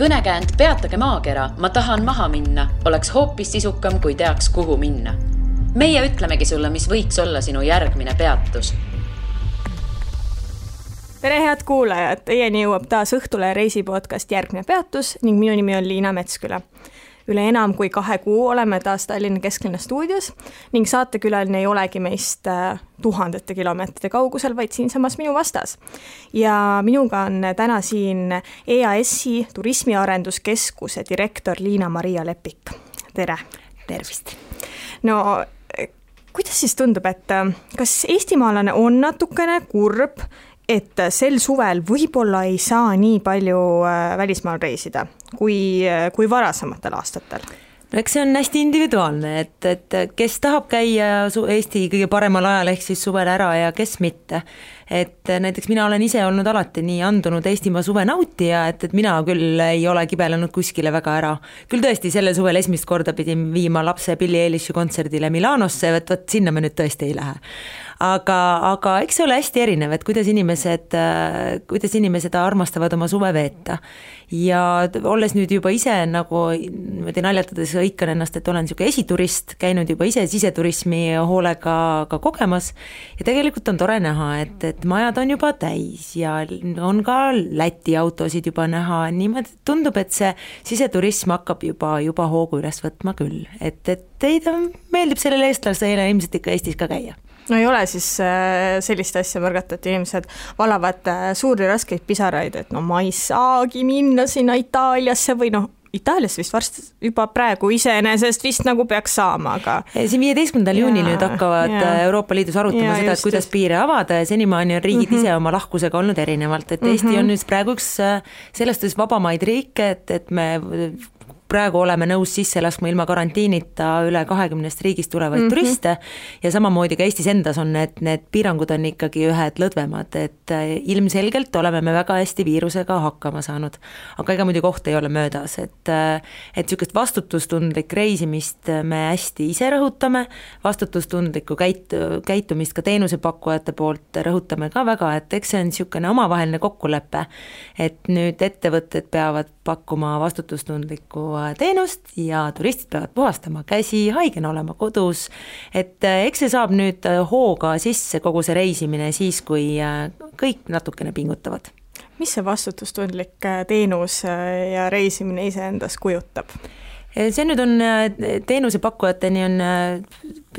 kõnekäänd Peatage maakera, ma tahan maha minna, oleks hoopis sisukam, kui teaks, kuhu minna. meie ütlemegi sulle, mis võiks olla sinu järgmine peatus. tere, head kuulajad, teieni jõuab taas Õhtule reisi podcast Järgmine peatus ning minu nimi on Liina Metsküla üle enam kui kahe kuu oleme taas Tallinna kesklinna stuudios ning saatekülaline ei olegi meist äh, tuhandete kilomeetrite kaugusel, vaid siinsamas minu vastas. ja minuga on täna siin EAS-i Turismiarenduskeskuse direktor Liina-Maria Lepik, tere! tervist! no kuidas siis tundub, et äh, kas eestimaalane on natukene kurb, et sel suvel võib-olla ei saa nii palju äh, välismaal reisida kui, äh, kui varasematel aastatel no eks see on hästi individuaalne, et, et kes tahab käia Eesti kõige paremal ajal, ehk siis suvel ära ja kes mitte. Et näiteks mina olen ise olnud alati nii andunud Eestimaa suve nautija, et, et mina küll ei ole kibelenud kuskile väga ära. küll tõesti, sellel suvel esimest korda pidin viima lapse Billie Eilish'i kontserdile Milanosse, et vot sinna me nüüd tõesti ei lähe aga, aga eks see ole hästi erinev, et kuidas inimesed, kuidas inimesed armastavad oma suve veeta. ja olles nüüd juba ise nagu niimoodi naljatades hõikan ennast, et olen niisugune esiturist, käinud juba ise siseturismi hoolega ka kogemas ja tegelikult on tore näha, et, et majad on juba täis ja on ka Läti autosid juba näha, niimoodi tundub, et see siseturism hakkab juba, juba hoogu üles võtma küll, et, et teid meeldib sellele eestlasele ilmselt ikka Eestis ka käia. No ei ole siis äh, sellist asja märgata, et inimesed valavad äh, suuri raskeid pisaraid, et no ma ei saagi minna sinna Itaaliasse või noh, Itaalias vist varsti juba praegu iseenesest vist nagu peaks saama, aga. siin viieteistkümnendal juunil nüüd hakkavad ja. Äh, Euroopa Liidus arutama ja, seda, et kuidas just. piire avada ja senimaani on riigid mm -hmm. ise oma lahkusega olnud erinevalt, et Eesti mm -hmm. on nüüd praegu üks selles suhtes vabamaid riike, et, et me praegu oleme nõus sisse laskma ilma karantiinita üle kahekümnest riigist tulevaid mm -hmm. turiste ja samamoodi ka Eestis endas on need, need piirangud on ikkagi ühed lõdvemad, et äh, ilmselgelt oleme me väga hästi viirusega hakkama saanud. aga ega muidugi oht ei ole möödas, et äh, et niisugust vastutustundlik reisimist me hästi ise rõhutame, vastutustundlikku käit-, käitumist ka teenusepakkujate poolt rõhutame ka väga, et eks see on niisugune omavaheline kokkulepe, et nüüd ettevõtted peavad pakkuma vastutustundlikku teenust ja turistid peavad puhastama käsi, haigena olema kodus, et äh, eks see saab nüüd äh, hooga sisse, kogu see reisimine, siis kui äh, kõik natukene pingutavad. mis see vastutustundlik teenus ja reisimine iseendas kujutab? See nüüd on teenusepakkujateni on,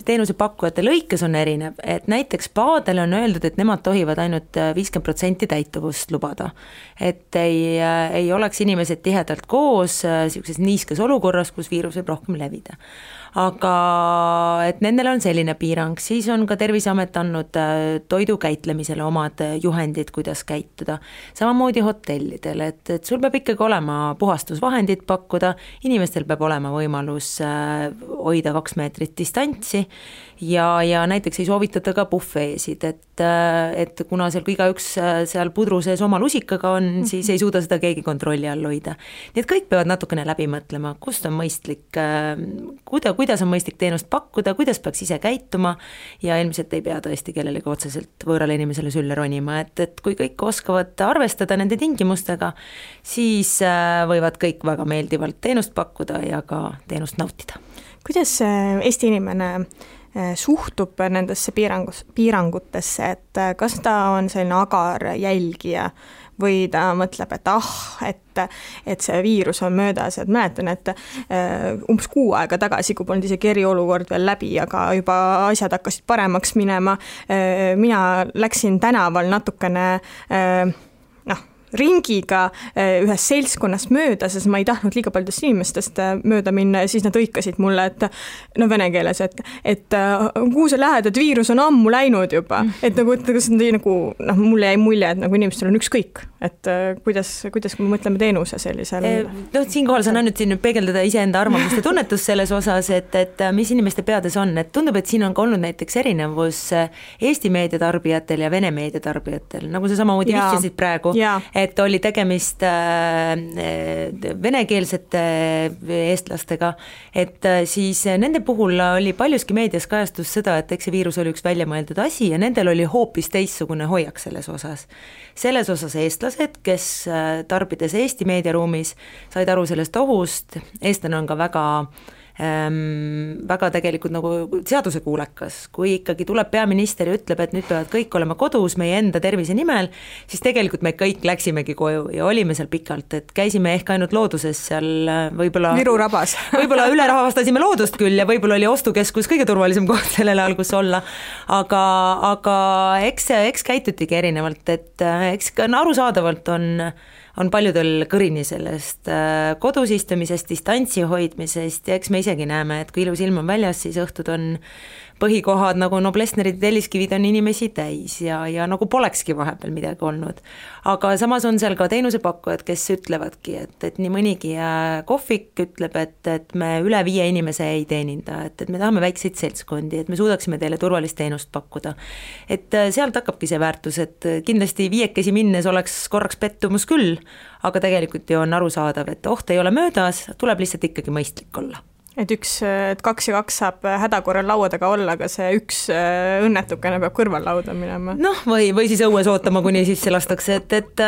teenusepakkujate lõikes on erinev, et näiteks spaadele on öeldud, et nemad tohivad ainult viiskümmend protsenti täituvust lubada. et ei, ei oleks inimesed tihedalt koos niisuguses niiskes olukorras, kus viirus võib rohkem levida aga et nendel on selline piirang, siis on ka Terviseamet andnud äh, toidu käitlemisele omad äh, juhendid, kuidas käituda. samamoodi hotellidel, et, et sul peab ikkagi olema puhastusvahendid pakkuda, inimestel peab olema võimalus äh, hoida kaks meetrit distantsi ja, ja näiteks ei soovitata ka puhveesid, et, et kuna seal igaüks seal pudru sees oma lusikaga on, mhm. siis ei suuda seda keegi kontrolli all hoida. nii et kõik peavad natukene läbi mõtlema, kust on mõistlik, kuida-, kuidas on mõistlik teenust pakkuda, kuidas peaks ise käituma ja ilmselt ei pea tõesti kellelegi otseselt võõrale inimesele sülle ronima, et, et kui kõik oskavad arvestada nende tingimustega, siis äh, võivad kõik väga meeldivalt teenust pakkuda ja ka teenust nautida. kuidas Eesti inimene Äh, suhtub nendesse piirangus, piirangutesse, et äh, kas ta on selline agar jälgija või ta mõtleb, et ah, et, et see viirus on möödas, et mäletan, et äh, umbes kuu aega tagasi, kui polnud isegi eriolukord veel läbi, aga juba asjad hakkasid paremaks minema, mina läksin tänaval natukene noh, ringiga eh, ühest seltskonnast mööda, sest ma ei tahtnud liiga paljudest inimestest eh, mööda minna ja siis nad hõikasid mulle, et no vene keeles, et, et eh, kuhu sa lähed, et viirus on ammu läinud juba, mm. et nagu, et kas nagu noh, mulle jäi mulje, et nagu inimestel on ükskõik, et kuidas, kuidas me mõtleme teenuse sellisel. noh, siinkohal saan ainult siin peegeldada iseenda arvamust ja tunnetust selles osas, et, et mis inimeste peades on, et tundub, et siin on ka olnud näiteks erinevus Eesti meediatarbijatel ja Vene meediatarbijatel, nagu sa samamoodi vihjasid praegu, et oli tegemist äh, venekeelsete eestlastega, et äh, siis nende puhul oli paljuski meedias kajastus seda, et eks see viirus oli üks väljamõeldud asi ja nendel oli hoopis teistsugune hoiak selles osas. selles osas eestlased, kes tarbides Eesti meediaruumis, said aru sellest ohust, eestlane on ka väga äh, ähm, väga tegelikult nagu seadusekuulekas, kui ikkagi tuleb peaminister ja ütleb, et nüüd peavad kõik olema kodus meie enda tervise nimel, siis tegelikult me kõik läksimegi koju ja olime seal pikalt, et käisime ehk ainult looduses seal äh, võib-olla Viru rabas. võib-olla ülerahvastasime loodust küll ja võib-olla oli ostukeskus kõige turvalisem koht sellel ajal, kus olla, aga, aga eks, eks käitutigi erinevalt, et äh, eks ka arusaadavalt on on paljudel kõrini sellest äh, kodus istumisest, distantsi hoidmisest ja eks me isegi näeme, et kui ilus ilm on väljas, siis õhtud on põhikohad nagu Noblessnerid ja Telliskivid on inimesi täis ja, ja nagu polekski vahepeal midagi olnud. aga samas on seal ka teenusepakkujad, kes ütlevadki, et, et nii mõnigi äh, kohvik ütleb, et, et me üle viie inimese ei teeninda, et, et me tahame väikseid seltskondi, et me suudaksime teile turvalist teenust pakkuda. et äh, sealt hakkabki see väärtus, et kindlasti viiekesi minnes oleks korraks pettumus küll, aga tegelikult ju on arusaadav, et oht ei ole möödas, tuleb lihtsalt ikkagi mõistlik olla et üks, et kaks ja kaks saab häda korral laua taga olla, aga see üks äh, õnnetukene peab kõrvallauda minema. noh, või, või siis õues ootama, kuni sisse lastakse, et, et,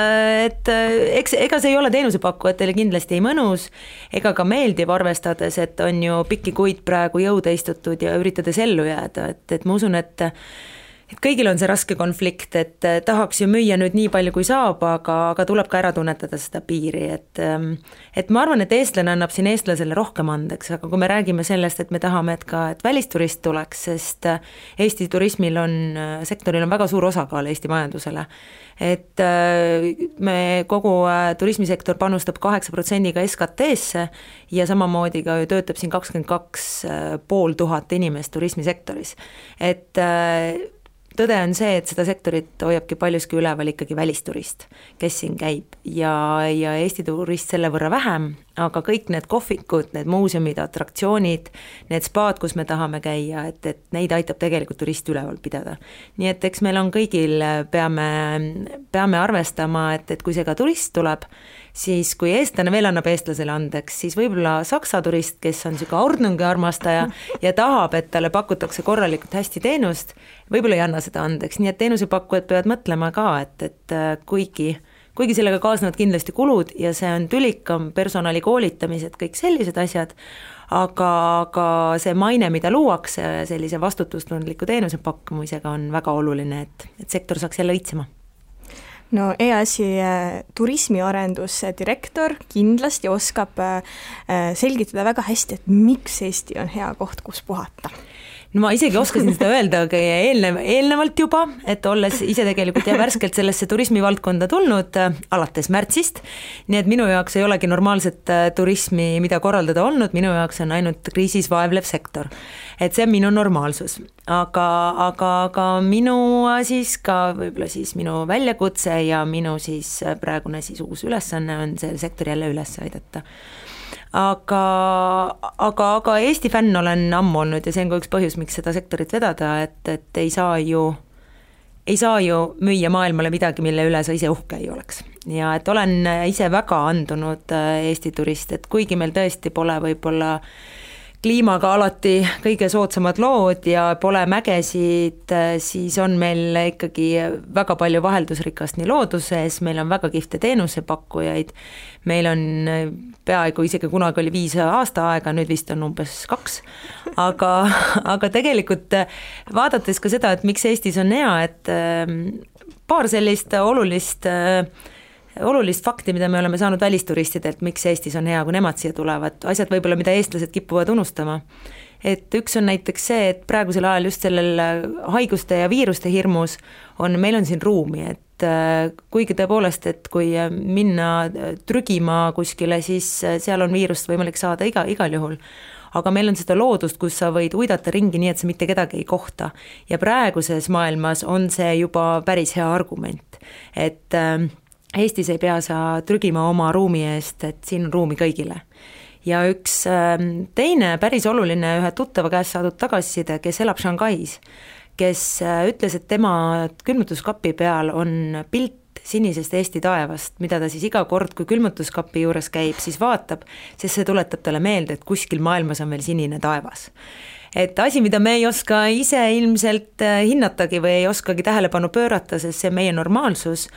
et eks, ega see ei ole teenusepakkujatele kindlasti ei mõnus ega ka meeldiv, arvestades, et on ju pikki kuid praegu jõude istutud ja üritades ellu jääda, et, et ma usun, et et kõigil on see raske konflikt, et eh, tahaks ju müüa nüüd nii palju, kui saab, aga, aga tuleb ka ära tunnetada seda piiri, et ehm, et ma arvan, et eestlane annab siin eestlasele rohkem andeks, aga kui me räägime sellest, et me tahame, et ka, et välisturist tuleks, sest eh, Eesti turismil on, eh, sektoril on väga suur osakaal Eesti majandusele, et me, kogu turismisektor panustab kaheksa protsendiga SKT-sse ja samamoodi ka ju töötab siin kakskümmend kaks pool tuhat inimest turismisektoris. et tõde on see, et seda sektorit hoiabki paljuski üleval ikkagi välisturist, kes siin käib. Ja, ja Eesti turist selle võrra vähem, aga kõik need kohvikud, need muuseumid, atraktsioonid, need spaad, kus me tahame käia, et, et neid aitab tegelikult turist üleval pidada. nii et eks meil on kõigil, peame, peame arvestama, et, et kui see ka turist tuleb, siis kui eestlane veel annab eestlasele andeks, siis võib-olla Saksa turist, kes on niisugune Ordnungi armastaja ja tahab, et talle pakutakse korralikult hästi teenust, võib-olla ei anna seda andeks, nii et teenusepakkujad peavad mõtlema ka, et, et äh, kuigi sellega kaasnevad kindlasti kulud ja see on tülikam, personali koolitamised, kõik sellised asjad, aga, aga see maine, mida luuakse sellise vastutustundliku teenuse pakkumisega, on väga oluline, et, et sektor saaks jälle õitsema. No EAS-i äh, turismiarenduse direktor kindlasti oskab äh, selgitada väga hästi, et miks Eesti on hea koht, kus puhata no ma isegi oskasin seda öelda aga eelnev, eelnevalt juba, et olles ise tegelikult ja värskelt sellesse turismivaldkonda tulnud äh, alates märtsist, nii et minu jaoks ei olegi normaalset äh, turismi, mida korraldada olnud, minu jaoks on ainult kriisis vaevlev sektor. et see on minu normaalsus, aga, aga, aga minu äh, siis ka võib-olla siis minu väljakutse ja minu siis praegune siis uus ülesanne on see sektor jälle üles aidata aga, aga, aga Eesti fänn olen ammu olnud ja see on ka üks põhjus, miks seda sektorit vedada, et, et ei saa ju, ei saa ju müüa maailmale midagi, mille üle sa ise uhke ei oleks. ja et olen ise väga andunud äh, Eesti turist, et kuigi meil tõesti pole võib-olla äh, kliimaga alati kõige soodsamad lood ja pole mägesid, siis on meil ikkagi väga palju vaheldusrikast nii looduses, meil on väga kihvte teenusepakkujaid, meil on peaaegu isegi kunagi oli viis aastaaega, nüüd vist on umbes kaks, aga, aga tegelikult vaadates ka seda, et miks Eestis on hea, et paar sellist olulist äh, olulist fakti, mida me oleme saanud välisturistidelt, miks Eestis on hea, kui nemad siia tulevad, asjad võib-olla, mida eestlased kipuvad unustama. et üks on näiteks see, et praegusel ajal just sellel haiguste ja viiruste hirmus on, meil on siin ruumi, et äh, kuigi tõepoolest, et kui minna trügima kuskile, siis seal on viirust võimalik saada iga, igal juhul aga meil on seda loodust, kus sa võid uidata ringi nii, et sa mitte kedagi ei kohta. ja praeguses maailmas on see juba päris hea argument, et äh, Eestis ei pea sa trügima oma ruumi eest, et siin on ruumi kõigile. ja üks ähm, teine päris oluline ühe tuttava käest saadud tagasiside, kes elab Shanghais, kes äh, ütles, et tema külmutuskapi peal on pilt sinisest Eesti taevast, mida ta siis iga kord, kui külmutuskapi juures käib, siis vaatab, sest see tuletab talle meelde, et kuskil maailmas on veel sinine taevas et asi, mida me ei oska ise ilmselt äh, hinnatagi või ei oskagi tähelepanu pöörata, sest see on meie normaalsus,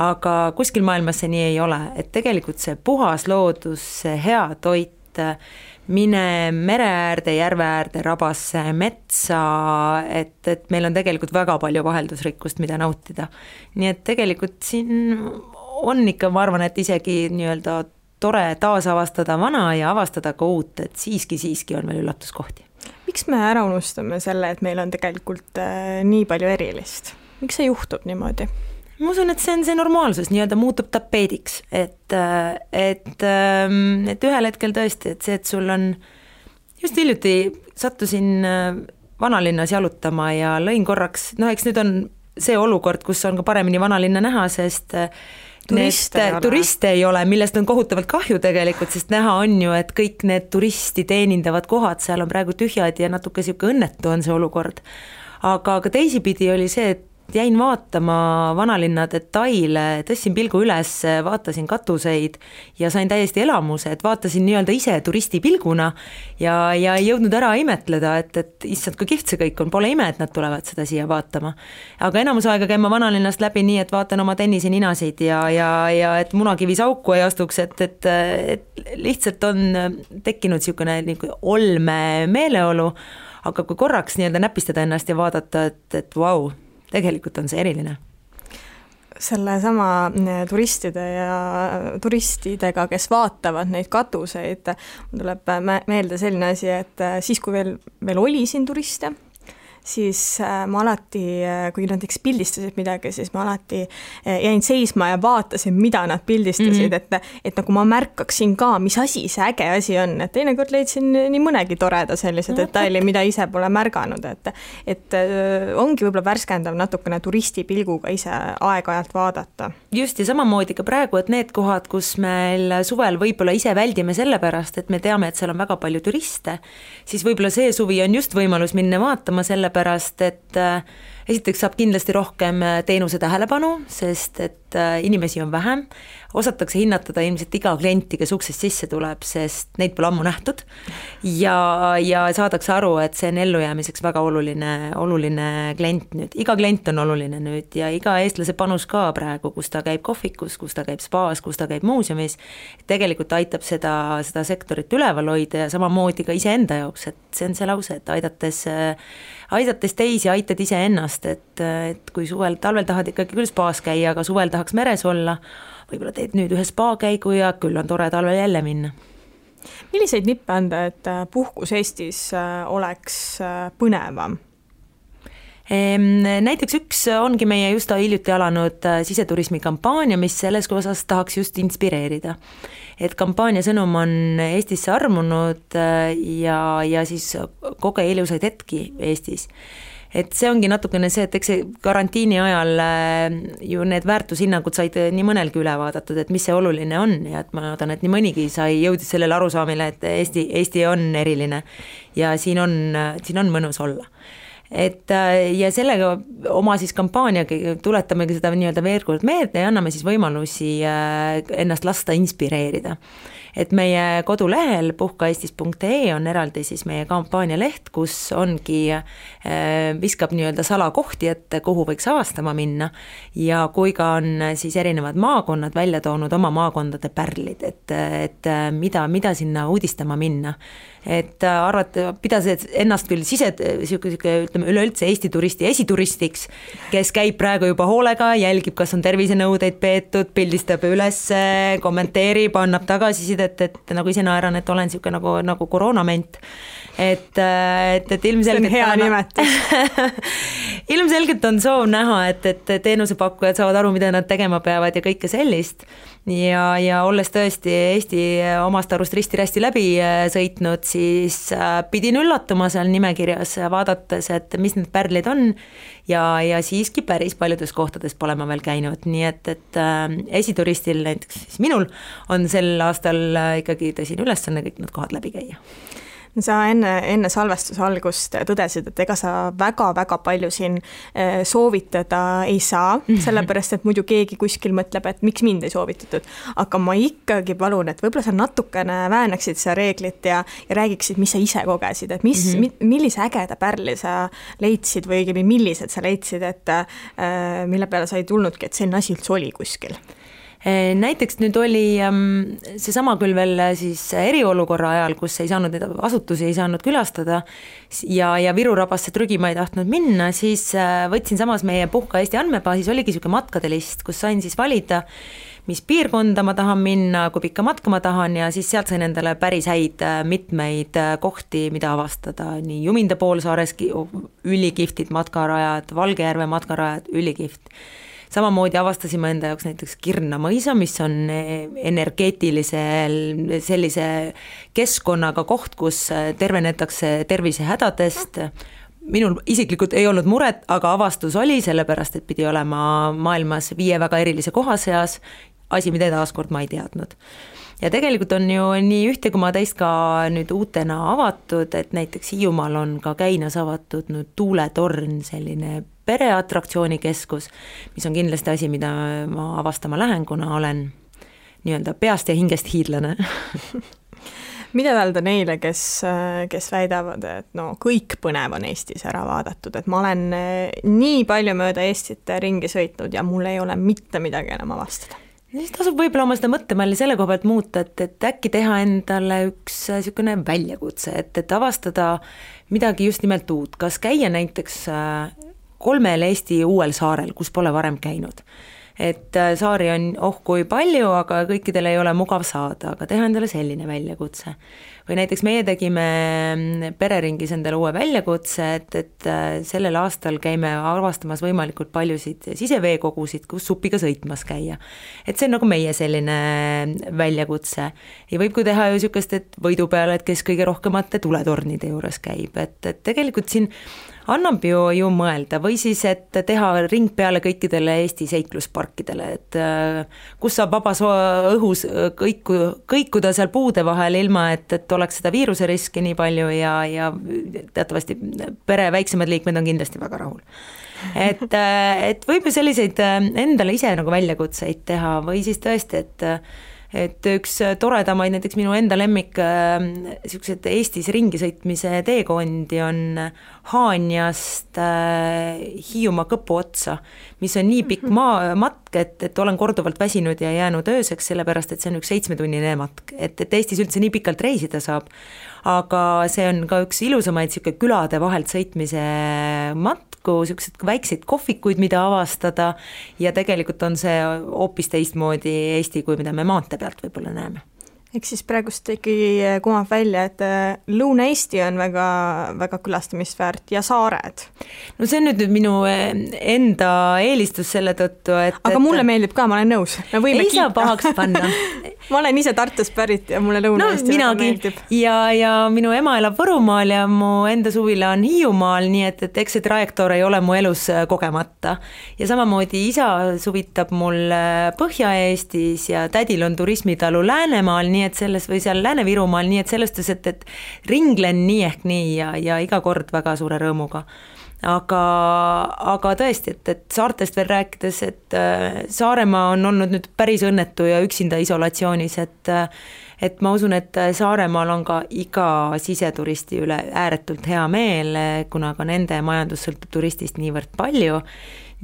aga kuskil maailmas see nii ei ole, et tegelikult see puhas loodus, see hea toit, mine mere äärde, järve äärde, rabasse, metsa, et, et meil on tegelikult väga palju vaheldusrikkust, mida nautida. nii et tegelikult siin on ikka, ma arvan, et isegi nii-öelda tore taasavastada vana ja avastada ka uut, et siiski, siiski on veel üllatuskohti. miks me ära unustame selle, et meil on tegelikult äh, nii palju erilist, miks see juhtub niimoodi? ma usun, et see on see normaalsus, nii-öelda muutub tapeediks, et, et, ähm, et ühel hetkel tõesti, et see, et sul on, just hiljuti sattusin äh, vanalinnas jalutama ja lõin korraks, noh, eks nüüd on see olukord, kus on ka paremini vanalinna näha, sest äh, turiste turiste ei ole, millest on kohutavalt kahju tegelikult, sest näha on ju, et kõik need turisti teenindavad kohad seal on praegu tühjad ja natuke niisugune õnnetu on see olukord. aga ka teisipidi oli see, et jäin vaatama vanalinna detaile, tõstsin pilgu üles, vaatasin katuseid ja sain täiesti elamuse, et vaatasin nii-öelda ise turisti pilguna ja, ja ei jõudnud ära imetleda, et, et issand, kui kihvt see kõik on, pole ime, et nad tulevad seda siia vaatama. aga enamus aega käin ma vanalinnast läbi nii, et vaatan oma tenniseninasid ja, ja, ja et munakivis auku ei astuks, et, et, et lihtsalt on tekkinud niisugune nagu olme meeleolu, aga kui korraks nii-öelda näpistada ennast ja vaadata, et, et vau wow,, tegelikult on see eriline. Sellesama eh, turistide ja turistidega, kes vaatavad neid katuseid, mul tuleb meelde selline asi, et eh, siis, kui veel, veel oli siin turiste, siis äh, ma alati, äh, kui näiteks pildistasid midagi, siis ma alati äh, jäin seisma ja vaatasin, mida nad pildistasid mm, -hmm. et, et nagu ma märkaksin ka, mis asi see äge asi on, et teinekord leidsin nii mõnegi toreda sellise no, detaili, mida ise pole märganud, et et ongi võib-olla värskendav natukene turisti pilguga ise aeg-ajalt vaadata. just, ja samamoodi ka praegu, et need kohad, kus meil suvel võib-olla ise väldime sellepärast, et me teame, et seal on väga palju turiste, siis võib-olla see suvi on just võimalus minna vaatama, selle sellepärast et äh, esiteks saab kindlasti rohkem äh, teenuse tähelepanu, sest et äh, inimesi on vähem, osatakse hinnatada ilmselt iga klienti, kes uksest sisse tuleb, sest neid pole ammu nähtud. ja, ja saadakse aru, et see on ellujäämiseks väga oluline, oluline klient nüüd, iga klient on oluline nüüd ja iga eestlase panus ka praegu, kus ta käib kohvikus, kus ta käib spaas, kus ta käib muuseumis, tegelikult aitab seda, seda sektorit üleval hoida ja samamoodi ka iseenda jaoks, et see on see lause, et aidates, aidates teisi, aitad iseennast, et, et kui suvel, talvel tahad ikkagi küll spaas käia, aga suvel tahaks meres olla, võib-olla teed nüüd ühe spaakäigu ja küll on tore talvel jälle minna. milliseid nippe anda, et äh, puhkus Eestis äh, oleks äh, põnevam? Näiteks üks ongi meie just hiljuti alanud siseturismi kampaania, mis selles osas tahaks just inspireerida. et kampaania sõnum on Eestisse armunud ja, ja siis koge ilusaid hetki Eestis et see ongi natukene see, et eks see karantiini ajal äh, ju need väärtushinnangud said äh, nii mõnelgi üle vaadatud, et mis see oluline on. Ja et ma loodan, et nii mõnigi sai, jõudis sellele arusaamile, et Eesti, Eesti on eriline. Ja siin on, siin on mõnus olla. Et äh, ja sellega oma siis kampaaniaga tuletamegi seda nii-öelda veel kord meelde ja anname siis võimalusi ennast lasta inspireerida et meie kodulehel puhkaeestis.ee on eraldi siis meie kampaanialeht, kus ongi, äh, viskab nii-öelda salakohti ette, kuhu võiks avastama minna. Ja kui ka on siis erinevad maakonnad välja toonud oma maakondade pärlid, et, et äh, mida, mida sinna uudistama minna. Et äh, arvata, pidas ennast küll sise, niisugune, niisugune ütleme üleüldse Eesti turisti esituristiks, kes käib praegu juba hoolega, jälgib, kas on tervisenõudeid peetud, pildistab üles, kommenteerib, annab tagasisidet, et nagu ise naeran, et olen niisugune nagu, nagu koroonament et, äh, et, et ilmselgelt see on hea nimetus. Ilmselgelt on soov näha, et, et teenusepakkujad saavad aru, mida nad tegema peavad ja kõike sellist. ja, ja olles tõesti Eesti omast arust risti-rästi läbi äh, sõitnud, siis äh, pidin üllatuma seal nimekirjas, vaadates, et mis need pärlid on. Ja, ja siiski päris paljudes kohtades pole ma veel käinud, nii et, et äh, esituristil näiteks siis minul on sel aastal ikkagi tõsine ülesanne kõik need kohad läbi käia sa enne, enne salvestuse algust tõdesid, et ega sa väga-väga palju siin eh, soovitada ei saa, sellepärast et muidu keegi kuskil mõtleb, et miks mind ei soovitatud. aga ma ikkagi palun, et võib-olla sa natukene väänaksid seda reeglit ja, ja räägiksid, mis sa ise kogesid, et mis mm, -hmm. millise ägeda pärli sa leidsid või õigemini, millised sa leidsid, et äh, mille peale sa ei tulnudki, et selline asi üldse oli kuskil näiteks nüüd oli ähm, seesama küll veel äh, siis eriolukorra ajal, kus ei saanud neid asutusi, ei saanud külastada ja, ja Viru rabasse trügima ei tahtnud minna, siis äh, võtsin samas meie Puhka Eesti andmebaasis oligi niisugune matkade list, kus sain siis valida, mis piirkonda ma tahan minna, kui pikka matka ma tahan ja siis sealt sain endale päris häid mitmeid kohti, mida avastada, nii Juminda poolsaares ülikihvtid matkarajad, Valgejärve matkarajad, ülikihvt samamoodi avastasime enda jaoks näiteks Kirna mõisa, mis on energeetilisel sellise keskkonnaga koht, kus tervenetakse tervisehädadest, minul isiklikult ei olnud muret, aga avastus oli, sellepärast et pidi olema maailmas viie väga erilise koha seas, asi, mida taaskord ma ei teadnud. Ja tegelikult on ju nii ühte koma teist ka nüüd uutena avatud, et näiteks Hiiumaal on ka Käinas avatud nüüd tuuletorn, selline pereatraktsiooni keskus, mis on kindlasti asi, mida ma avastama lähen, kuna olen nii-öelda peast ja hingest hiidlane mida öelda neile, kes, kes väidavad, et no kõik põnev on Eestis ära vaadatud, et ma olen nii palju mööda Eestit ringi sõitnud ja mul ei ole mitte midagi enam avastada? siis tasub võib-olla oma seda mõttemalli selle koha pealt muuta, et, et äkki teha endale üks niisugune väljakutse, et, et avastada midagi just nimelt uut, kas käia näiteks kolmel Eesti uuel saarel, kus pole varem käinud. et äh, saari on oh kui palju, aga kõikidel ei ole mugav saada, aga teha endale selline väljakutse. või näiteks meie tegime mm, pereringis endale uue väljakutse, et, et äh, sellel aastal käime avastamas võimalikult paljusid siseveekogusid, kus supiga sõitmas käia. et see on nagu meie selline väljakutse. ja võib ka teha ju niisugust, et võidu peale, et kes kõige rohkemate tuletornide juures käib, et, et tegelikult siin annab ju, ju mõelda või siis, et teha ring peale kõikidele Eesti seiklusparkidele, et äh, kus saab vabas õhus äh, kõiku, kõikuda seal puude vahel, ilma et, et oleks seda viiruseriski nii palju ja, ja teatavasti pere väiksemad liikmed on kindlasti väga rahul. Et, äh, et võib ju selliseid endale ise nagu väljakutseid teha või siis tõesti, et et üks toredamaid, näiteks minu enda lemmik niisugused Eestis ringi sõitmise teekondi on Haanjast äh, Hiiumaa kõpu otsa, mis on nii pikk mhm. maa, matk, et, et olen korduvalt väsinud ja jäänud ööseks, sellepärast et see on üks seitsmetunnine matk, et, et Eestis üldse nii pikalt reisida saab. aga see on ka üks ilusamaid niisugune külade vahelt sõitmise matku, niisuguseid väikseid kohvikuid, mida avastada. Ja tegelikult on see hoopis teistmoodi Eesti, kui mida me maantee pealt võib-olla näeme ehk siis praegust ikkagi eh, kumab välja, et eh, Lõuna-Eesti on väga, väga külastamist väärt ja saared. no see on nüüd, minu eh, enda eelistus selle tõttu, et aga et... mulle meeldib ka, ma olen nõus, me võime ei kiita. saa pahaks panna ma olen ise Tartust pärit ja mulle Lõuna-Eesti no, väga meeldib. ja, ja minu ema elab Võrumaal ja mu enda suvila on Hiiumaal, nii et, et eks see trajektoor ei ole mu elus kogemata. ja samamoodi isa suvitab mul Põhja-Eestis ja tädil on turismitalu Läänemaal, nii nii et selles, või seal Lääne-Virumaal, nii et selles suhtes, et, et ringlen nii ehk nii ja, ja iga kord väga suure rõõmuga. Aga, aga tõesti, et, et saartest veel rääkides, et äh, Saaremaa on olnud nüüd päris õnnetu ja üksinda isolatsioonis, et äh, et ma usun, et Saaremaal on ka iga siseturisti üle ääretult hea meel, kuna ka nende majandus sõltub turistist niivõrd palju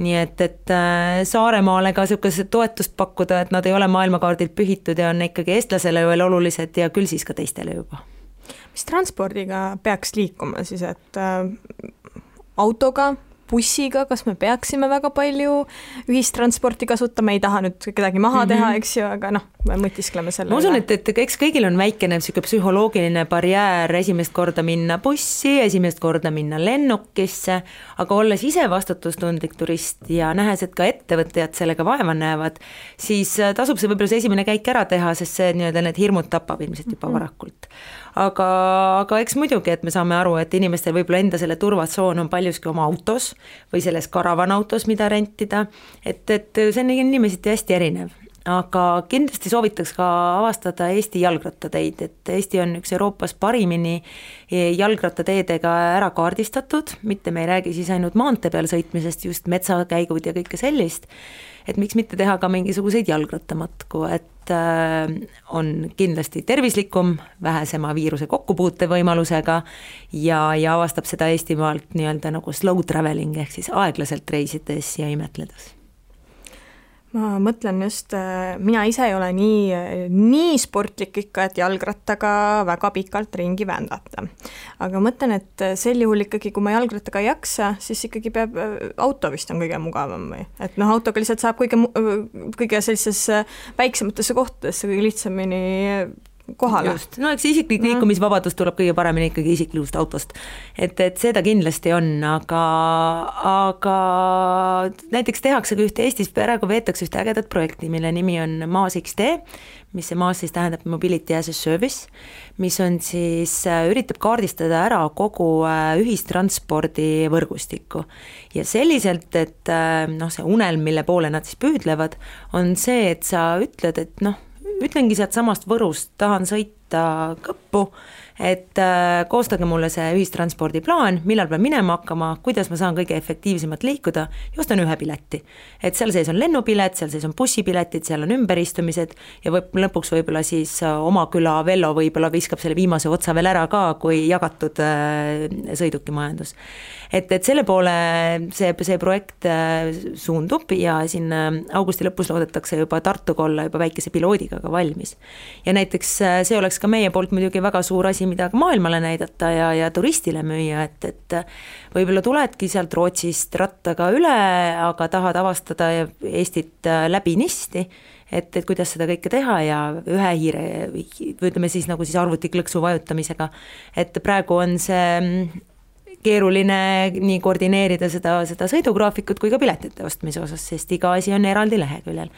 nii et, et äh, Saaremaale ka niisugust toetust pakkuda, et nad ei ole maailmakaardilt pühitud ja on ikkagi eestlasele veel olulised ja küll siis ka teistele juba. mis transpordiga peaks liikuma siis, et äh, autoga bussiga, kas me peaksime väga palju ühistransporti kasutama, ei taha nüüd kedagi maha mm -hmm. teha, eks ju, aga noh, mõtiskleme selle ma usun, et, et eks kõigil on väikene niisugune psühholoogiline barjäär esimest korda minna bussi, esimest korda minna lennukisse, aga olles ise vastutustundlik turist ja nähes, et ka ettevõtjad sellega vaeva näevad, siis äh, tasub see võib-olla see esimene käik ära teha, sest see nii-öelda need hirmud tapab ilmselt juba -hmm. varakult. Aga, aga eks muidugi, et me saame aru, et inimestel võib-olla enda selle turvatsoon on paljuski oma autos või selles karavanautos, mida rentida, et, et see on inimeseti hästi erinev aga kindlasti soovitaks ka avastada Eesti jalgrattateid, et Eesti on üks Euroopas parimini jalgrattateedega ära kaardistatud, mitte me ei räägi siis ainult maantee peal sõitmisest, just metsakäigud ja kõike sellist, et miks mitte teha ka mingisuguseid jalgrattamatku, et äh, on kindlasti tervislikum, vähesema viiruse kokkupuute võimalusega ja, ja avastab seda Eestimaalt nii-öelda nagu slow traveling ehk siis aeglaselt reisides ja imetledes ma mõtlen just, äh, mina ise ei ole nii, nii sportlik ikka, et jalgrattaga väga pikalt ringi vändata. aga mõtlen, et sel juhul ikkagi, kui ma jalgrattaga ei jaksa, siis ikkagi peab, äh, auto vist on kõige mugavam või? et noh, autoga lihtsalt saab kõige, kõige sellisesse väiksematesse kohtadesse kõige lihtsamini kohale. no eks isiklik no. liikumisvabadus tuleb kõige paremini ikkagi isiklikust autost. et, et seda kindlasti on, aga, aga näiteks tehakse ka ühte, Eestis praegu veetakse ühte ägedat projekti, mille nimi on Maas X-tee, mis see Maas siis tähendab Mobility as a Service, mis on siis, äh, üritab kaardistada ära kogu äh, ühistranspordi võrgustikku. ja selliselt, et äh, noh, see unelm, mille poole nad siis püüdlevad, on see, et sa ütled, et noh, ütlengi sealtsamast Võrust, tahan sõita Kõppu et äh, koostage mulle see ühistranspordiplaan, millal pean minema hakkama, kuidas ma saan kõige efektiivsemalt liikuda ja ostan ühe pileti. et seal sees on lennupilet, seal sees on bussipiletid, seal on ümberistumised ja võib lõpuks võib-olla siis äh, oma küla Vello võib-olla viskab selle viimase otsa veel ära ka, kui jagatud äh, sõidukimajandus. Et, et selle poole see, see projekt suundub ja siin augusti lõpus loodetakse juba Tartuga olla juba väikese piloodiga ka valmis. ja näiteks see oleks ka meie poolt muidugi väga suur asi, mida ka maailmale näidata ja, ja turistile müüa, et, et võib-olla tuledki sealt Rootsist rattaga üle, aga tahad avastada Eestit äh, läbinisti, et, et kuidas seda kõike teha ja ühe hiire, või ütleme siis nagu siis arvutiklõksu vajutamisega, et praegu on see mm, keeruline nii koordineerida seda, seda sõidugraafikut kui ka piletite ostmise osas, sest iga asi on eraldi leheküljel.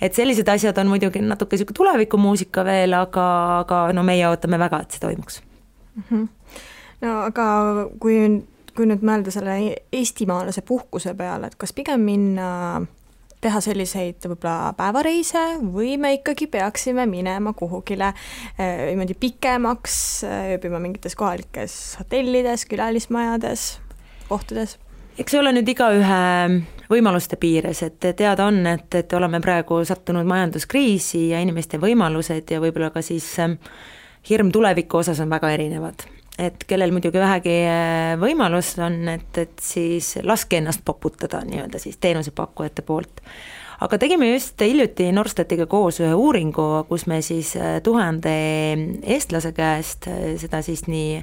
et sellised asjad on muidugi natuke niisugune tulevikumuusika veel, aga, aga no meie ootame väga, et see toimuks mm. -hmm. no aga kui, kui nüüd mõelda selle eestimaalase puhkuse peale, et kas pigem minna teha selliseid võib-olla päevareise või me ikkagi peaksime minema kuhugile eh, niimoodi pikemaks, eh, ööbima mingites kohalikes hotellides, külalismajades, kohtades? eks see ole nüüd igaühe võimaluste piires, et teada on, et, et oleme praegu sattunud majanduskriisi ja inimeste võimalused ja võib-olla ka siis eh, hirm tuleviku osas on väga erinevad et kellel muidugi vähegi äh, võimalust on, et, et siis laske ennast poputada nii-öelda siis teenusepakkujate poolt. aga tegime just hiljuti Norstatiga koos ühe uuringu, kus me siis äh, tuhande eestlase käest, äh, seda siis nii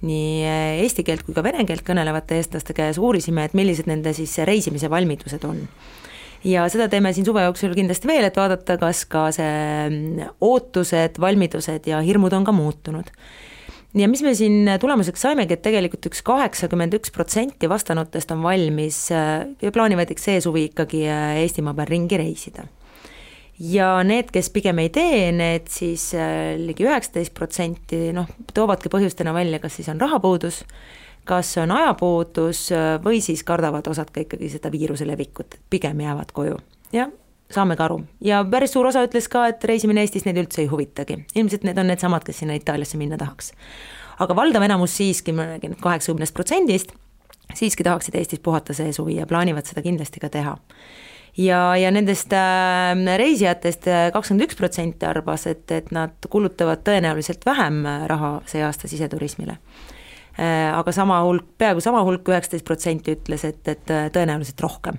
nii eesti keelt kui ka vene keelt kõnelevate eestlaste käes uurisime, et millised nende siis reisimise valmidused on ja seda teeme siin suve jooksul kindlasti veel, et vaadata, kas ka see mm, ootused, valmidused ja hirmud on ka muutunud ja mis me siin tulemuseks saimegi, et tegelikult üks kaheksakümmend üks protsenti vastanutest on valmis äh, ja plaanivad eks see suvi ikkagi äh, Eestimaa peal ringi reisida. ja need, kes pigem ei tee, need siis äh, ligi üheksateist protsenti noh, toovadki põhjustena välja, kas siis on rahapuudus, kas on ajapuudus või siis kardavad osad ka ikkagi seda viiruse levikut, pigem jäävad koju. jah, saame ka aru ja päris suur osa ütles ka, et reisimine Eestis neid üldse ei huvitagi, ilmselt need on needsamad, kes sinna Itaaliasse minna tahaks. aga valdav enamus siiski, ma räägin kaheksakümnest protsendist, siiski tahaksid Eestis puhata see suvi ja plaanivad seda kindlasti ka teha. ja, ja nendest äh, reisijatest äh, kakskümmend üks protsenti arvas, et, et nad kulutavad tõenäoliselt vähem äh, raha see aasta siseturismile aga sama hulk, peaaegu sama hulk, üheksateist protsenti ütles, et, et tõenäoliselt rohkem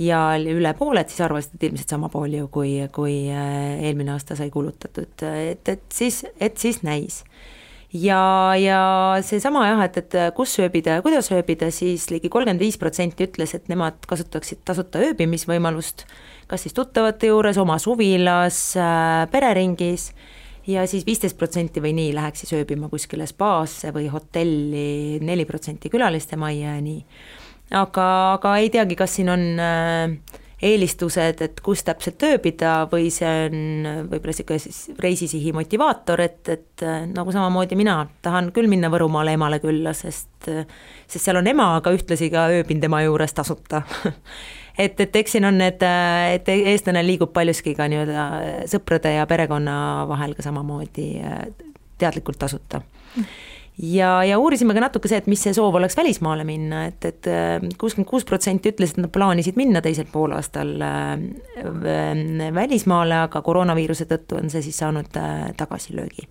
ja üle pooled siis arvasid, et ilmselt sama palju, kui, kui äh, eelmine aasta sai kulutatud, et, et siis, et siis näis. ja, ja seesama jah, et, et kus ööbida ja kuidas ööbida, siis ligi kolmkümmend viis protsenti ütles, et nemad kasutaksid tasuta ööbimisvõimalust, kas siis tuttavate juures, oma suvilas, äh, pereringis ja siis viisteist protsenti või nii läheks siis ööbima kuskile spaasse või hotelli, neli protsenti külaliste majja ja nii aga, aga ei teagi, kas siin on äh, eelistused, et kus täpselt ööbida või see on võib-olla niisugune siis reisisihi motivaator, et, et äh, nagu samamoodi mina tahan küll minna Võrumaale emale külla, sest, sest seal on ema, aga ühtlasi ka ööbin tema juures tasuta. Et, et eks siin on need, et eestlane liigub paljuski ka nii-öelda sõprade ja perekonna vahel ka samamoodi teadlikult tasuta ja, ja uurisime ka natuke see, et mis see soov oleks välismaale minna, et, et kuuskümmend kuus protsenti ütles, et nad plaanisid minna teisel poolaastal äh, välismaale, aga koroonaviiruse tõttu on see siis saanud äh, tagasilöögi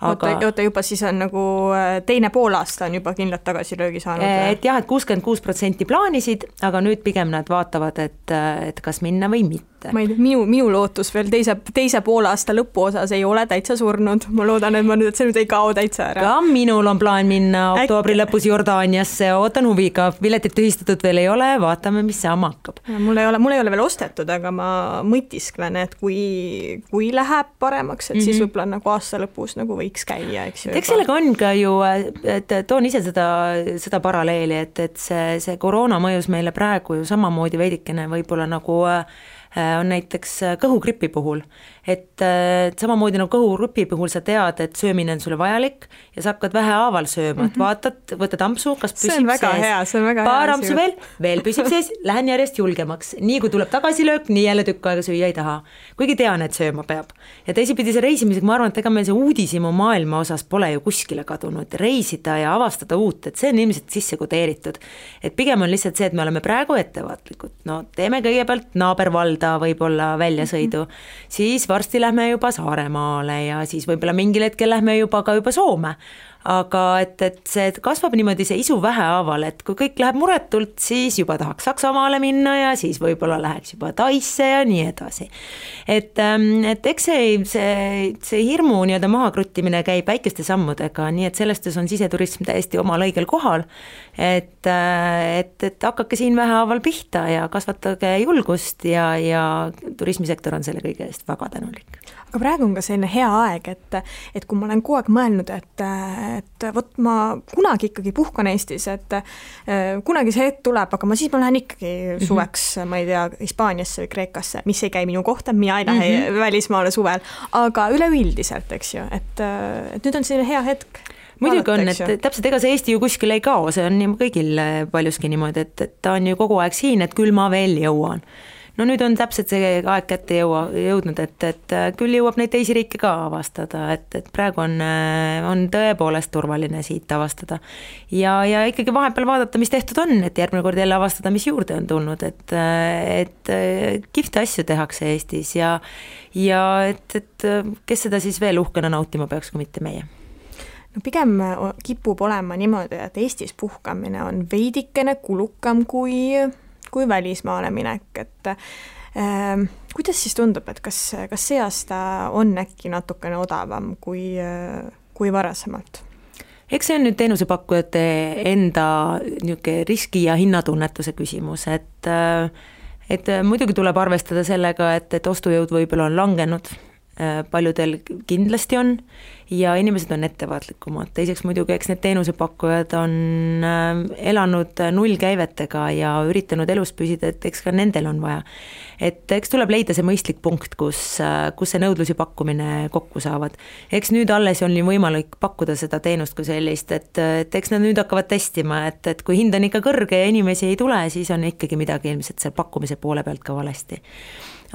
aga oota, oota juba siis on nagu äh, teine poolaasta on juba kindlalt tagasilöögi saanud? et jah, et kuuskümmend kuus protsenti plaanisid, aga nüüd pigem nad vaatavad, et, et kas minna või mitte mitte. ma ei tea, minu, minu lootus veel teise, teise poolaasta lõpuosas ei ole täitsa surnud, ma loodan, et ma nüüd, et see nüüd ei kao täitsa ära. ka minul on plaan minna oktoobri lõpus Jordaaniasse, ootan huviga, piletid tühistatud veel ei ole, vaatame, mis saama hakkab. mul ei ole, mul ei ole veel ostetud, aga ma mõtisklen, et kui, kui läheb paremaks, et mm -hmm. siis mhm. võib-olla nagu aasta lõpus nagu võiks käia, eks ju. eks sellega on ka ju, et toon ise seda, seda paralleeli, et, et see, see koroona mõjus meile praegu ju samamoodi veidikene võib-olla nagu äh, on näiteks kõhugripi puhul, et, et samamoodi nagu kõhugripi puhul sa tead, et söömine on sulle vajalik ja sa hakkad vähehaaval sööma, et mhm. vaatad, võtad ampsu, kas püsib see on väga sees. hea, see on väga paar hea. paar ampsu veel, veel püsib sees, lähen järjest julgemaks, nii kui tuleb tagasilöök, nii jälle tükk aega süüa ei taha. kuigi tean, et sööma peab. ja teisipidi see reisimisega, ma arvan, et ega meil see uudishimu maailma osas pole ju kuskile kadunud, reisida ja avastada uut, et see on ilmselt sisse kodeeritud. et pigem on lihtsalt see, et me oleme praegu ettevaatlikud, no teeme kõigepealt naabervalda võib-olla väljasõidu, siis varsti lähme juba Saaremaale ja siis võib-olla mingil hetkel lähme juba ka juba Soome aga et, et see kasvab niimoodi, see isu vähehaaval, et kui kõik läheb muretult, siis juba tahaks Saksamaale minna ja siis võib-olla läheks juba Taisse ja nii edasi. et, ähm, et eks see, see, see hirmu nii-öelda mahakruttimine käib väikeste sammudega, nii et selles suhtes on siseturism täiesti omal õigel kohal, et, äh, et, et hakake siin vähehaaval pihta ja kasvatage julgust ja, ja turismisektor on selle kõige eest väga tänulik aga praegu on ka selline hea aeg, et, et kui ma olen kogu aeg mõelnud, et, et vot ma kunagi ikkagi puhkan Eestis, et äh, kunagi see hetk tuleb, aga ma siis ma lähen ikkagi mhm. suveks mm, -hmm. ma ei tea, Hispaaniasse või Kreekasse, mis ei käi minu kohta, mina ei lähe mm -hmm. välismaale suvel, aga üleüldiselt, eks ju, et, et nüüd on selline hea hetk muidugi on, et täpselt, ega see Eesti ju kuskile ei kao, see on ju kõigil paljuski niimoodi, et, et ta on ju kogu aeg siin, et küll ma veel jõuan no nüüd on täpselt see aeg kätte jõua, jõudnud, et, et äh, küll jõuab neid teisi riike ka avastada, et, et praegu on, äh, on tõepoolest turvaline siit avastada. ja, ja ikkagi vahepeal vaadata, mis tehtud on, et järgmine kord jälle avastada, mis juurde on tulnud, et, äh, et kihvte asju tehakse Eestis ja ja et, et kes seda siis veel uhkena nautima peaks, kui mitte meie no pigem kipub olema niimoodi, et Eestis puhkamine on veidikene kulukam kui kui välismaale minek, et äh, kuidas siis tundub, et kas, kas see aasta on äkki natukene odavam kui, kui varasemalt? eks see on nüüd teenusepakkujate enda niisugune riski ja hinnatunnetuse küsimus, et äh, et muidugi tuleb arvestada sellega, et, et ostujõud võib-olla on langenud Äh, paljudel kindlasti on ja inimesed on ettevaatlikumad, teiseks muidugi eks need teenusepakkujad on äh, elanud nullkäivetega ja üritanud elus püsida, et eks ka nendel on vaja. et eks tuleb leida see mõistlik punkt, kus, äh, kus see nõudlus ja pakkumine kokku saavad. eks nüüd alles on ju võimalik pakkuda seda teenust kui sellist, et, et eks nad nüüd hakkavad testima, et, et kui hind on ikka kõrge ja inimesi ei tule, siis on ikkagi midagi ilmselt seal pakkumise poole pealt ka valesti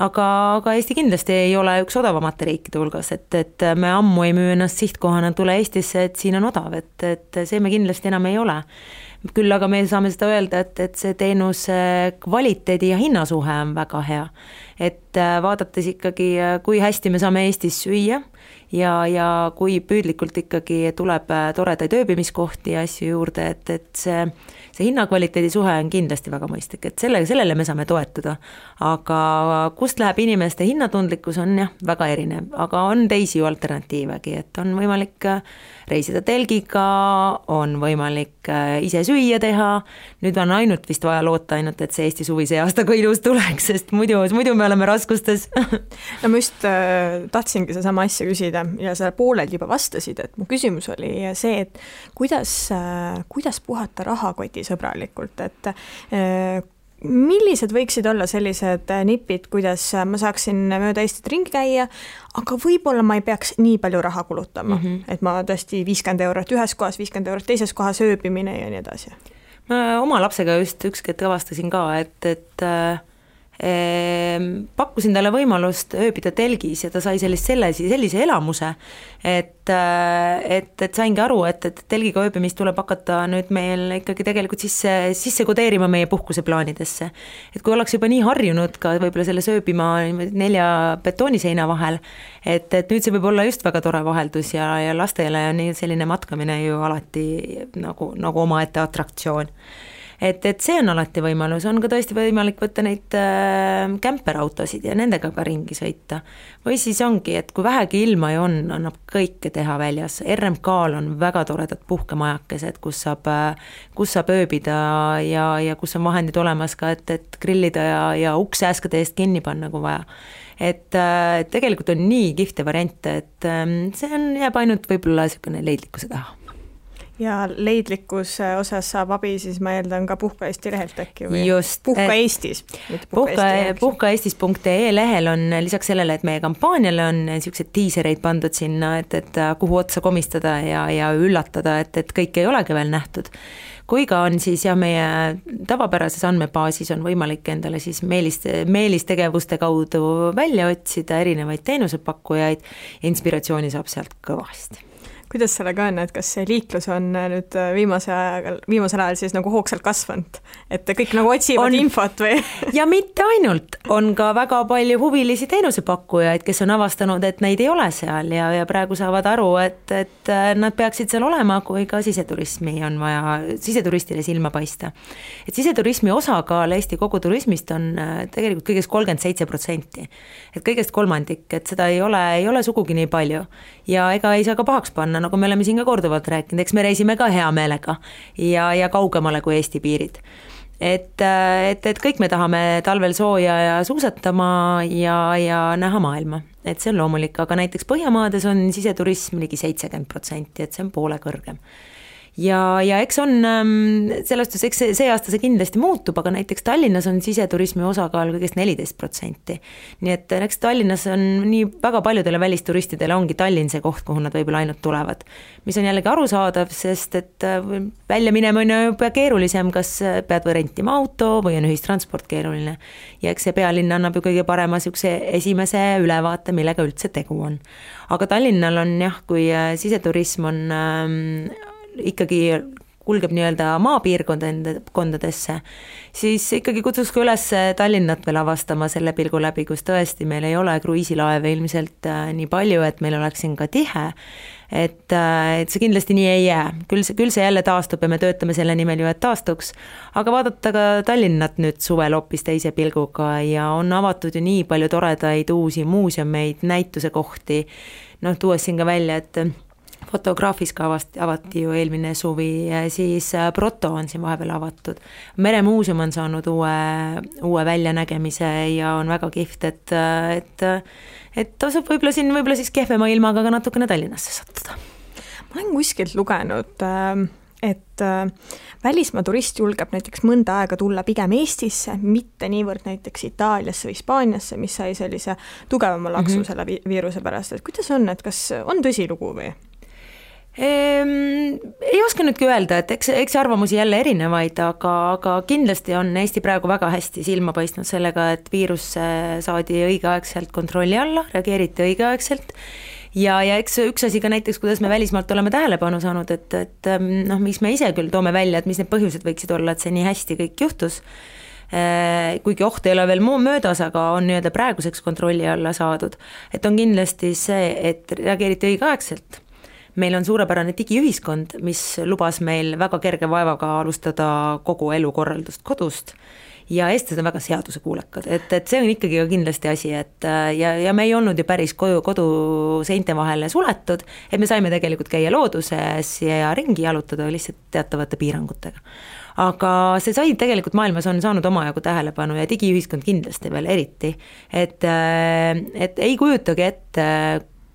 aga, aga Eesti kindlasti ei ole üks odavamate riikide hulgas, et, et me ammu ei müü ennast sihtkohana, tule Eestisse, et siin on odav, et, et see me kindlasti enam ei ole. Küll aga me saame seda öelda, et, et see teenuse kvaliteedi ja hinnasuhe on väga hea. et äh, vaadates ikkagi, äh, kui hästi me saame Eestis süüa ja, ja kui püüdlikult ikkagi tuleb äh, toredaid ööbimiskohti ja asju juurde, et, et see see hinnakvaliteedi suhe on kindlasti väga mõistlik, et selle, sellele me saame toetuda. aga kust läheb inimeste hinnatundlikkus, on jah, väga erinev, aga on teisi ju alternatiivegi, et on võimalik reisida telgiga, on võimalik ise süüa teha, nüüd on ainult vist vaja loota ainult, et see Eesti suvi see aasta ka ilus tuleks, sest muidu, muidu me oleme raskustes. No ma just äh, tahtsingi sedasama asja küsida ja sa pooleldi juba vastasid, et mu küsimus oli see, et kuidas äh,, kuidas puhata rahakoti sõbralikult, et eh, millised võiksid olla sellised eh, nipid, kuidas ma saaksin mööda Eestit ringi käia, aga võib-olla ma ei peaks nii palju raha kulutama mm, -hmm. et ma tõesti viiskümmend eurot ühes kohas, viiskümmend eurot teises kohas ööbimine ja nii edasi ma oma lapsega just ükskord avastasin ka, et, et äh, pakkusin talle võimalust ööbida telgis ja ta sai sellist, selle, sellise elamuse, et, äh, et, et saingi aru, et, et telgiga ööbimist tuleb hakata nüüd meil ikkagi tegelikult sisse, sisse kodeerima meie puhkuseplaanidesse. et kui ollakse juba nii harjunud ka võib-olla selles ööbima nelja betooniseina vahel, et, et nüüd see võib olla just väga tore vaheldus ja, ja lastele on selline matkamine ju alati nagu, nagu omaette atraktsioon et, et see on alati võimalus, on ka tõesti võimalik võtta neid äh, kämperautosid ja nendega ka ringi sõita. või siis ongi, et kui vähegi ilma ju on, annab kõike teha väljas, RMK-l on väga toredad puhkemajakesed, kus saab, äh, kus saab ööbida ja, ja kus on vahendid olemas ka, et, et grillida ja, ja uks sääskede eest kinni panna, kui vaja. Et äh, tegelikult on nii kihvte variante, et äh, see on, jääb ainult võib-olla niisugune leidlikkuse taha ja leidlikkuse osas saab abi siis ma eeldan ka Puhka Eesti lehelt äkki või? just. puhka Eestis. puhka, puhkaeestis.ee lehel on lisaks sellele, et meie kampaaniale on niisuguseid diisereid pandud sinna, et, et kuhu otsa komistada ja, ja üllatada, et, et kõike ei olegi veel nähtud kui ka on siis jah, meie tavapärases andmebaasis on võimalik endale siis meelis, meelistegevuste kaudu välja otsida erinevaid teenusepakkujaid ja inspiratsiooni saab sealt kõvasti kuidas sellega on, et kas see liiklus on äh, nüüd äh, viimase ajal, viimasel ajal siis nagu hoogsalt kasvanud, et kõik nagu otsivad on... infot või? ja mitte ainult, on ka väga palju huvilisi teenusepakkujaid, kes on avastanud, et neid ei ole seal ja, ja praegu saavad aru, et, et äh, nad peaksid seal olema, kui ka siseturismi on vaja, siseturistile silma paista. et siseturismi osakaal Eesti koguturismist on tegelikult kõigest kolmkümmend seitse protsenti. et kõigest kolmandik, et seda ei ole, ei ole sugugi nii palju. ja ega ei saa ka pahaks panna, nagu me oleme siin ka korduvalt rääkinud, eks me reisime ka hea meelega ja, ja kaugemale kui Eesti piirid. Et, et, et kõik me tahame talvel sooja ja suusatama ja, ja näha maailma, et see on loomulik, aga näiteks Põhjamaades on siseturism ligi seitsekümmend protsenti, et see on poole kõrgem ja, ja eks on ähm, selles suhtes, eks see, see aasta see kindlasti muutub, aga näiteks Tallinnas on siseturismi osakaal kõigest neliteist protsenti. nii et eks Tallinnas on nii väga paljudele välisturistidele ongi Tallinn see koht, kuhu nad võib-olla ainult tulevad. mis on jällegi arusaadav, sest et äh, välja minema on ju jube keerulisem, kas pead või rentima auto või on ühistransport keeruline. ja eks see pealinn annab ju kõige parema niisuguse esimese ülevaate, millega üldse tegu on. aga Tallinnal on jah, kui äh, siseturism on ähm, ikkagi kulgeb nii-öelda maapiirkondadesse, siis ikkagi kutsuks ka üles Tallinnat veel avastama selle pilgu läbi, kus tõesti meil ei ole kruiisilaeve ilmselt äh, nii palju, et meil oleks siin ka tihe, et, äh, et see kindlasti nii ei jää, küll see, küll see jälle taastub ja me töötame selle nimel ju, et taastuks, aga vaadata ka Tallinnat nüüd suvel hoopis teise pilguga ja on avatud ju nii palju toredaid uusi muuseumeid, näitusekohti, noh, tuues siin ka välja, et fotograafis ka avasti, avati ju eelmine suvi, siis äh, Proto on siin vahepeal avatud. meremuuseum on saanud uue, uue väljanägemise ja on väga kihvt, et, et et tasub võib-olla siin, võib-olla siis kehvema ilmaga ka natukene Tallinnasse sattuda. ma olen kuskilt lugenud äh et äh, välismaa turist julgeb näiteks mõnda aega tulla pigem Eestisse, mitte niivõrd näiteks Itaaliasse või Hispaaniasse, mis sai sellise tugevama laksu mm -hmm. selle vi viiruse pärast, et kuidas on, et kas on tõsilugu või? Ehm, ei oska nüüdki öelda, et eks, eks arvamusi jälle erinevaid, aga, aga kindlasti on Eesti praegu väga hästi silma paistnud sellega, et viirus saadi õigeaegselt kontrolli alla, reageeriti õigeaegselt. Ja, ja eks üks asi ka näiteks, kuidas me välismaalt oleme tähelepanu saanud, et, et ehm, noh, miks me ise küll toome välja, et mis need põhjused võiksid olla, et see nii hästi kõik juhtus, ehm, kuigi oht ei ole veel muu möödas, aga on nii-öelda praeguseks kontrolli alla saadud, et on kindlasti see, et reageeriti õigeaegselt meil on suurepärane digiühiskond, mis lubas meil väga kerge vaevaga alustada kogu elukorraldust kodust. Ja eestlased on väga seadusekuulekad, et, et see on ikkagi ka kindlasti asi, et ja, ja me ei olnud ju päris koju, kodu seinte vahele suletud, et me saime tegelikult käia looduses ja ringi jalutada lihtsalt teatavate piirangutega. aga see sai tegelikult maailmas, on saanud omajagu tähelepanu ja digiühiskond kindlasti veel eriti, et, et ei kujutage ette,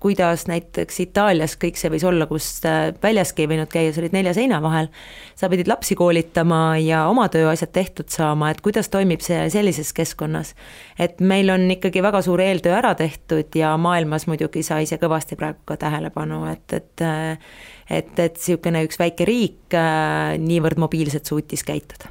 kuidas näiteks Itaalias kõik see võis olla, kus väljaski ei võinud käia, sa olid nelja seina vahel, sa pidid lapsi koolitama ja oma tööasjad tehtud saama, et kuidas toimib see sellises keskkonnas. et meil on ikkagi väga suur eeltöö ära tehtud ja maailmas muidugi sai see kõvasti praegu ka tähelepanu, et, et et, et niisugune üks väike riik äh, niivõrd mobiilselt suutis käituda.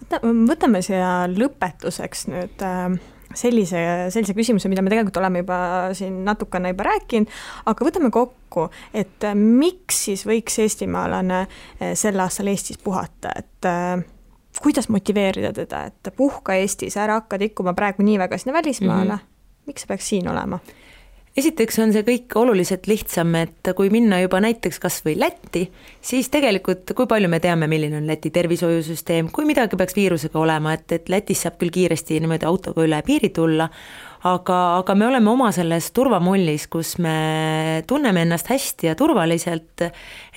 võta, võtame siia lõpetuseks nüüd äh sellise, sellise küsimuse, mida me tegelikult oleme juba siin natukene juba rääkinud, aga võtame kokku, et miks siis võiks eestimaalane eh, sel aastal Eestis puhata, et eh, kuidas motiveerida teda, et puhka Eestis, ära hakka tikkuma praegu nii väga sinna välismaale mm, -hmm. miks see peaks siin olema? Esiteks on see kõik oluliselt lihtsam, et kui minna juba näiteks kas või Lätti, siis tegelikult kui palju me teame, milline on Läti tervishoiusüsteem, kui midagi peaks viirusega olema, et, et Lätis saab küll kiiresti niimoodi autoga üle piiri tulla, aga, aga me oleme oma selles turvamullis, kus me tunneme ennast hästi ja turvaliselt,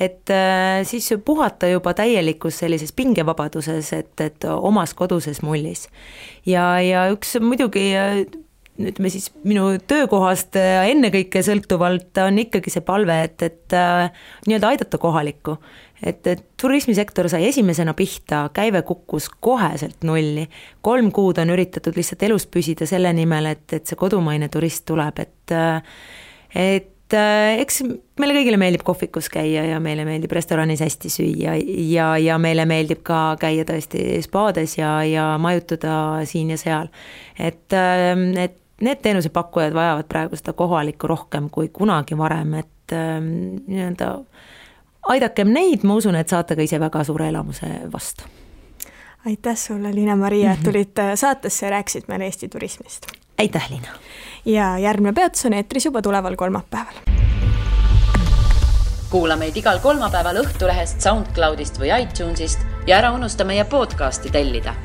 et äh, siis puhata juba täielikus sellises pingevabaduses, et, et omas koduses mullis. ja, ja üks muidugi ütleme siis minu töökohast äh, ennekõike sõltuvalt on ikkagi see palve, et, et äh, nii-öelda aidata kohalikku. et, et turismisektor sai esimesena pihta, käive kukkus koheselt nulli, kolm kuud on üritatud lihtsalt elus püsida selle nimel, et, et see kodumaine turist tuleb, et äh, et eks meile kõigile meeldib kohvikus käia ja meile meeldib restoranis hästi süüa ja, ja meile meeldib ka käia tõesti spaades ja, ja majutuda siin ja seal. et, et need teenusepakkujad vajavad praegu seda kohalikku rohkem kui kunagi varem, et ähm, nii-öelda aidakem neid, ma usun, et saate ka ise väga suure elamuse vastu. aitäh sulle, Liina-Maria, et tulid äh, saatesse ja rääkisid meile Eesti turismist. aitäh, Liina! ja järgmine peatus on eetris juba tuleval kolmapäeval. kuula meid igal kolmapäeval Õhtulehest, SoundCloudist või iTunesist ja ära unusta meie podcasti tellida